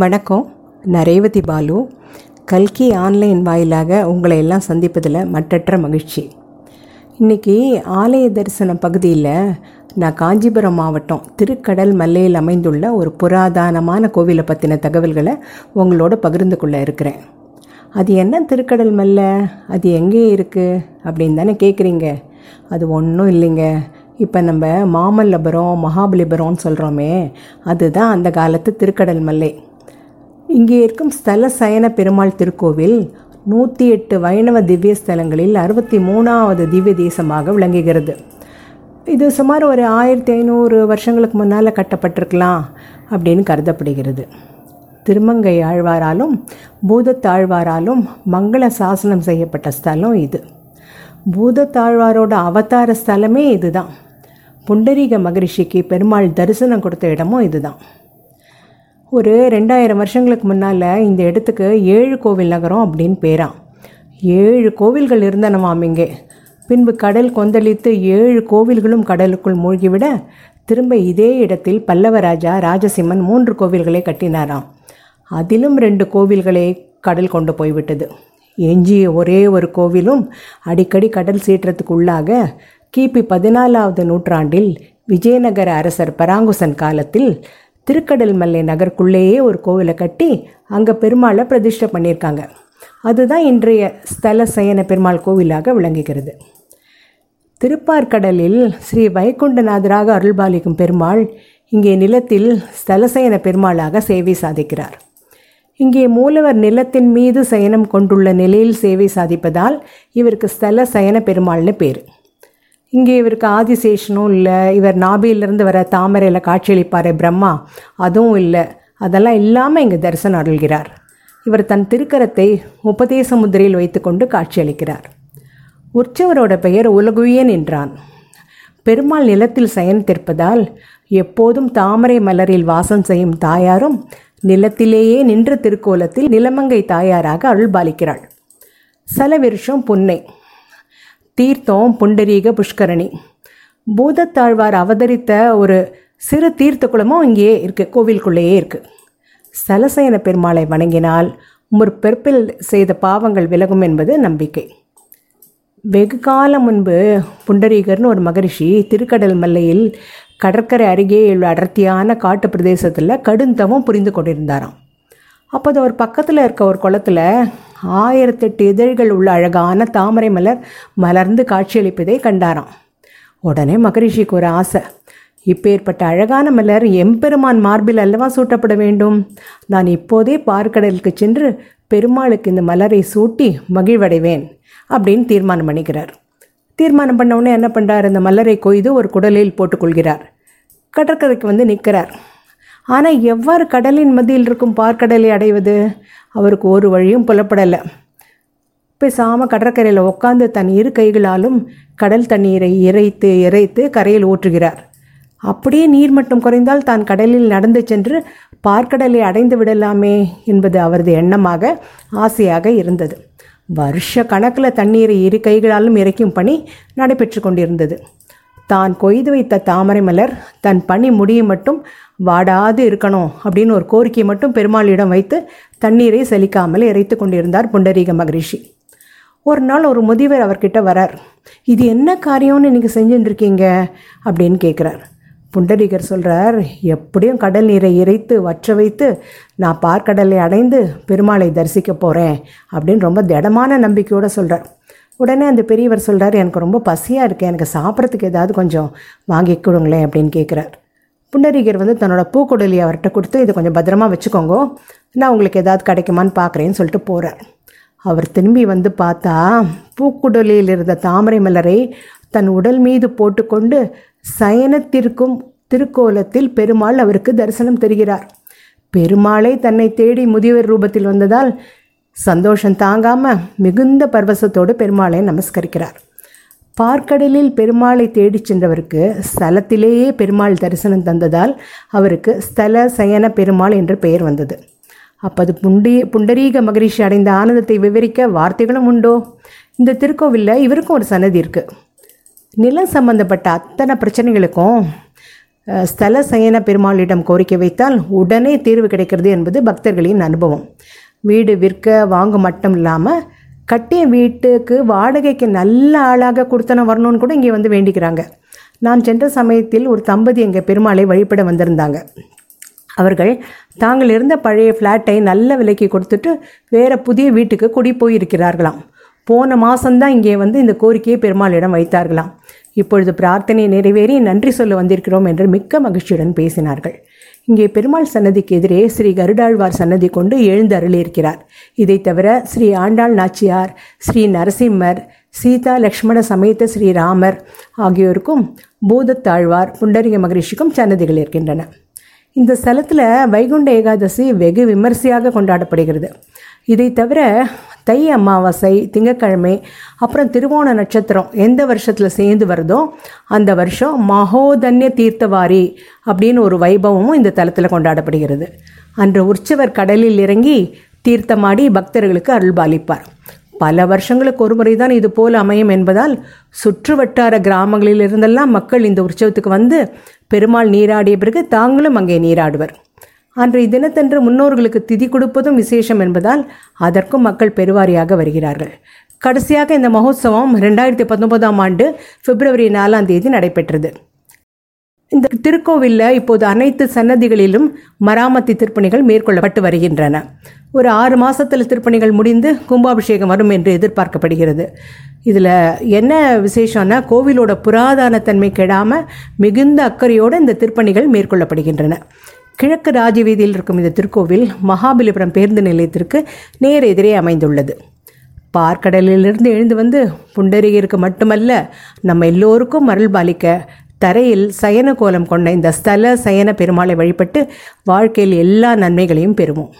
வணக்கம். நான் ரேவதி பாலு. கல்கி ஆன்லைன் வாயிலாக உங்களை எல்லாம் சந்திப்பதில் மற்றற்ற மகிழ்ச்சி. இன்றைக்கி ஆலய தரிசன பகுதியில் நான் காஞ்சிபுரம் மாவட்டம் திருக்கடல் மல்லையில் அமைந்துள்ள ஒரு புராதனமான கோவிலை பற்றின தகவல்களை உங்களோட பகிர்ந்து கொள்ள இருக்கிறேன். அது என்ன திருக்கடல் மல்லை அது எங்கே இருக்குது அப்படின்னு தானே கேட்குறீங்க. அது ஒன்றும் இல்லைங்க. இப்போ நம்ம மாமல்லபுரம் மகாபலிபுரம்னு சொல்கிறோமே அதுதான் அந்த காலத்து திருக்கடல் மல்லை இங்கே இருக்கும் ஸ்தல சயன பெருமாள் திருக்கோவில் நூற்றி எட்டு வைணவ திவ்ய ஸ்தலங்களில் அறுபத்தி மூணாவது திவ்ய தேசமாக விளங்குகிறது. இது சுமார் ஒரு ஆயிரத்தி ஐநூறு வருஷங்களுக்கு முன்னால் கட்டப்பட்டிருக்கலாம் அப்படின்னு கருதப்படுகிறது. திருமங்கை ஆழ்வாராலும் பூதத்தாழ்வாராலும் மங்கள சாசனம் செய்யப்பட்ட ஸ்தலம் இது. பூதத்தாழ்வாரோட அவதார ஸ்தலமே இதுதான். புண்டரீக மகரிஷிக்கு பெருமாள் தரிசனம் கொடுத்த இடமும் இதுதான். ஒரு ரெண்டாயிரம் வருஷங்களுக்கு முன்னால் இந்த இடத்துக்கு ஏழு கோவில் நகரம் அப்படின்னு பேரான் ஏழு கோவில்கள் இருந்தனவாம் இங்கே பின்பு கடல் கொந்தளித்து ஏழு கோவில்களும் கடலுக்குள் மூழ்கிவிட திரும்ப இதே இடத்தில் பல்லவராஜா ராஜசிம்மன் மூன்று கோவில்களை கட்டினாராம். அதிலும் ரெண்டு கோவில்களை கடல் கொண்டு போய்விட்டது. எஞ்சிய ஒரே ஒரு கோவிலும் அடிக்கடி கடல் சீற்றத்துக்கு உள்ளாக கிபி பதினாலாவது நூற்றாண்டில் விஜயநகர அரசர் பராங்குசன் காலத்தில் திருக்கடல் மல்லை நகருக்குள்ளேயே ஒரு கோவிலை கட்டி அங்கே பெருமாளை பிரதிஷ்டை பண்ணியிருக்காங்க. அதுதான் இன்றைய ஸ்தல சயன பெருமாள் கோவிலாக விளங்குகிறது. திருப்பார்கடலில் ஸ்ரீ வைகுண்டநாதராக அருள்பாலிக்கும் பெருமாள் இங்கே நிலத்தில் ஸ்தலசயன பெருமாளாக சேவை சாதிக்கிறார். இங்கே மூலவர் நிலத்தின் மீது சயனம் கொண்டுள்ள நிலையில் சேவை சாதிப்பதால் இவருக்கு ஸ்தல சயன பெருமாள்னு பேர். இங்கே இவருக்கு ஆதிசேஷனும் இல்லை. இவர் நாபியிலிருந்து வர தாமரையில் காட்சியளிப்பார் பிரம்மா. அதுவும் இல்லை. அதெல்லாம் இல்லாமல் இங்கே தரிசனம் அருள்கிறார். இவர் தன் திருக்கரத்தை உபதேச முதிரையில் வைத்துக்கொண்டு காட்சியளிக்கிறார். உற்சவரோட பெயர் உலகுயன் என்றான் பெருமாள் நிலத்தில் சயனித்திருப்பதால் எப்போதும் தாமரை மலரில் வாசம் செய்யும் தாயாரும் நிலத்திலேயே நின்ற திருக்கோலத்தில் நிலமங்கை தாயாராக அருள்பாலிக்கிறாள். சலவிருஷம் புன்னை. தீர்த்தம் புண்டரீக புஷ்கரணி. பூதத்தாழ்வார் அவதரித்த ஒரு சிறு தீர்த்த குளமும் இங்கேயே இருக்குது கோவிலுக்குள்ளேயே இருக்குது ஸ்தலசயன பெருமாளை வணங்கினால் முற்பிறப்பில் செய்த பாவங்கள் விலகும் என்பது நம்பிக்கை. வெகு காலம் முன்பு புண்டரீகர்னு ஒரு மகரிஷி திருக்கடல் மல்லையில் கடற்கரை அருகே உள்ள அடர்த்தியான காட்டு பிரதேசத்தில் கடுந்தவம் புரிந்து கொண்டிருந்தாராம். அப்போது அவர் பக்கத்தில் இருக்க ஒரு குளத்தில் ஆயிரத்தெட்டு இதழ்கள் உள்ள அழகான தாமரை மலர் மலர்ந்து காட்சியளிப்பதை கண்டாராம். உடனே மகரிஷிக்கு ஒரு ஆசை இப்பேற்பட்ட அழகான மலர் எம்பெருமான் மார்பில் அல்லவா சூட்டப்பட வேண்டும்? நான் இப்போதே பார்க்கடலுக்கு சென்று பெருமாளுக்கு இந்த மலரை சூட்டி மகிழ்வடைவேன் அப்படின்னு தீர்மானம் பண்ணிக்கிறார். தீர்மானம் பண்ண உடனே என்ன பண்ணுறார் இந்த மலரை கொய்து ஒரு குடலில் போட்டுக்கொள்கிறார். கடற்கரைக்கு வந்து நிற்கிறார். ஆனால் எவ்வாறு கடலின் மத்தியில் இருக்கும் பார்க்கடலை அடைவது? அவருக்கு ஒரு வழியும் புலப்படலை. பேசாமல் கடற்கரையில் உட்காந்து தன் இரு கைகளாலும் கடல் தண்ணீரை இறைத்து இறைத்து கரையில் ஊற்றுகிறார். அப்படியே நீர் மட்டும் குறைந்தால் தான் கடலில் நடந்து சென்று பார்க்கடலை அடைந்து விடலாமே என்பது அவரது எண்ணமாக ஆசையாக இருந்தது. வருஷ கணக்கில் தண்ணீரை இரு கைகளாலும் இறைக்கும் பணி நடைபெற்று கொண்டிருந்தது. தான் கொய்து வைத்த தாமரை மலர் தன் பணி முடியும் மட்டும் வாடாது இருக்கணும் அப்படின்னு ஒரு கோரிக்கை மட்டும் பெருமாளிடம் வைத்து தண்ணீரை செலிக்காமல் இறைத்து கொண்டிருந்தார் புண்டரீக மகரிஷி. ஒரு நாள் ஒரு முதியவர் அவர்கிட்ட வரார் இது என்ன காரியம்னு நீங்கள் செஞ்சுட்டுருக்கீங்க அப்படின்னு கேட்குறார் புண்டரீகர் சொல்கிறார் எப்படியும் கடல் நீரை இறைத்து வற்ற வைத்து நான் பார்க்கடலை அடைந்து பெருமாளை தரிசிக்க போகிறேன் அப்படின்னு ரொம்ப திடமான நம்பிக்கையோடு சொல்கிறார் உடனே அந்த பெரியவர் சொல்கிறார் எனக்கு ரொம்ப பசியாக இருக்குது எனக்கு சாப்பிட்றதுக்கு ஏதாவது கொஞ்சம் வாங்கி கொடுங்களேன் அப்படின்னு கேட்குறார் புண்டரீகர் வந்து தன்னோட பூக்குடலி அவர்கிட்ட கொடுத்து இதை கொஞ்சம் பத்திரமா வச்சுக்கோங்க. நான் உங்களுக்கு ஏதாவது கிடைக்குமான்னு பார்க்குறேன்னு சொல்லிட்டு போகிறார் அவர் திரும்பி வந்து பார்த்தா பூக்குடலியில் இருந்த தாமரை மலரை தன் உடல் மீது போட்டுக்கொண்டு சயனத்திற்கும் திருக்கோலத்தில் பெருமாள் அவருக்கு தரிசனம் தருகிறார். பெருமாளை தன்னை தேடி முதியவர் ரூபத்தில் வந்ததால் சந்தோஷம் தாங்காமல் மிகுந்த பர்வசத்தோடு பெருமாளை நமஸ்கரிக்கிறார். பார்க்கடலில் பெருமாளை தேடிச் சென்றவருக்கு ஸ்தலத்திலேயே பெருமாள் தரிசனம் தந்ததால் அவருக்கு ஸ்தல சயன பெருமாள் என்று பெயர் வந்தது. அப்போது புண்டி புண்டரீக மகரிஷி அடைந்த ஆனந்தத்தை விவரிக்க வார்த்தைகளும் உண்டோ? இந்த திருக்கோவிலில் இவருக்கும் ஒரு சன்னதி இருக்குது நிலம் சம்பந்தப்பட்ட அத்தனை பிரச்சனைகளுக்கும் ஸ்தல சயன பெருமாளிடம் கோரிக்கை வைத்தால் உடனே தீர்வு கிடைக்கிறது என்பது பக்தர்களின் அனுபவம். வீடு விற்க வாங்க மட்டும் இல்லாமல் கட்டிய வீட்டுக்கு வாடகைக்கு நல்ல ஆளாக கொடுத்தன வரணும்னு கூட இங்கே வந்து வேண்டிக்கிறாங்க. நான் சென்ற சமயத்தில் ஒரு தம்பதி எங்கள் பெருமாளை வழிபட வந்திருந்தாங்க. அவர்கள் தாங்கள் இருந்த பழைய ஃப்ளாட்டை நல்ல விலைக்கு கொடுத்துட்டு வேறு புதிய வீட்டுக்கு குடி போயிருக்கிறார்களாம். போன மாதம்தான் இங்கே வந்து இந்த கோரிக்கையை பெருமாளிடம் வைத்தார்களாம். இப்பொழுது பிரார்த்தனை நிறைவேறி நன்றி சொல்ல வந்திருக்கிறோம் என்று மிக்க மகிழ்ச்சியுடன் பேசினார்கள். இங்கே பெருமாள் சன்னதிக்கு எதிரே ஸ்ரீ கருடாழ்வார் சன்னதி கொண்டு எழுந்து அருளியிருக்கிறார். இதைத் தவிர ஸ்ரீ ஆண்டாள் நாச்சியார் ஸ்ரீ நரசிம்மர் சீதா லக்ஷ்மண சமேத ஸ்ரீராமர் ஆகியோருக்கும் பூதத்தாழ்வார் புண்டரிக மகரிஷிக்கும் சன்னதிகள் இருக்கின்றன. இந்த ஸ்தலத்தில் வைகுண்ட ஏகாதசி வெகு விமரிசையாக கொண்டாடப்படுகிறது. இதை தவிர தை அமாவாசை திங்கக்கிழமை அப்புறம் திருவோண நட்சத்திரம் எந்த வருஷத்தில் சேர்ந்து வருதோ அந்த வருஷம் மகோதன்ய தீர்த்தவாரி அப்படின்னு ஒரு வைபவமும் இந்த தலத்தில் கொண்டாடப்படுகிறது. அன்று உற்சவர் கடலில் இறங்கி தீர்த்தமாடி பக்தர்களுக்கு அருள்பாலிப்பார். பல வருஷங்களுக்கு ஒரு முறை தான் இது போல் அமையும் என்பதால் சுற்று வட்டார கிராமங்களில் இருந்தெல்லாம் மக்கள் இந்த உற்சவத்துக்கு வந்து பெருமாள் நீராடிய பிறகு தாங்களும் அங்கே நீராடுவர். அன்றைய தினத்தன்று முன்னோர்களுக்கு திதி கொடுப்பதும் விசேஷம் என்பதால் அதற்கும் மக்கள் பெருவாரியாக வருகிறார்கள். கடைசியாக இந்த மகோத்சவம் ரெண்டாயிரத்தி பத்தொன்பதாம் ஆண்டு பிப்ரவரி நாலாம் தேதி நடைபெற்றது. இந்த திருக்கோவிலில் இப்போது அனைத்து சன்னதிகளிலும் மராமத்து திருப்பணிகள் மேற்கொள்ளப்பட்டு வருகின்றன. ஒரு ஆறு மாதத்தில் திருப்பணிகள் முடிந்து கும்பாபிஷேகம் வரும் என்று எதிர்பார்க்கப்படுகிறது. இதில் என்ன விசேஷம்னா கோவிலோட புராதனத்தன்மை கெடாமல் மிகுந்த அக்கறையோடு இந்த திருப்பணிகள் மேற்கொள்ளப்படுகின்றன. கிழக்கு ராஜவீதியில் இருக்கும் இந்த திருக்கோவில் மகாபலிபுரம் பேருந்து நிலையத்திற்கு நேர் எதிரே அமைந்துள்ளது. பார்க்கடலிலிருந்து எழுந்து வந்து புண்டரீகருக்கு மட்டுமல்ல நம்ம எல்லோருக்கும் அருள் பாலிக்க தரையில் சயன கோலம் கொண்ட இந்த ஸ்தல சயன பெருமாளை வழிபட்டு வாழ்க்கையில் எல்லா நன்மைகளையும் பெறுவோம்.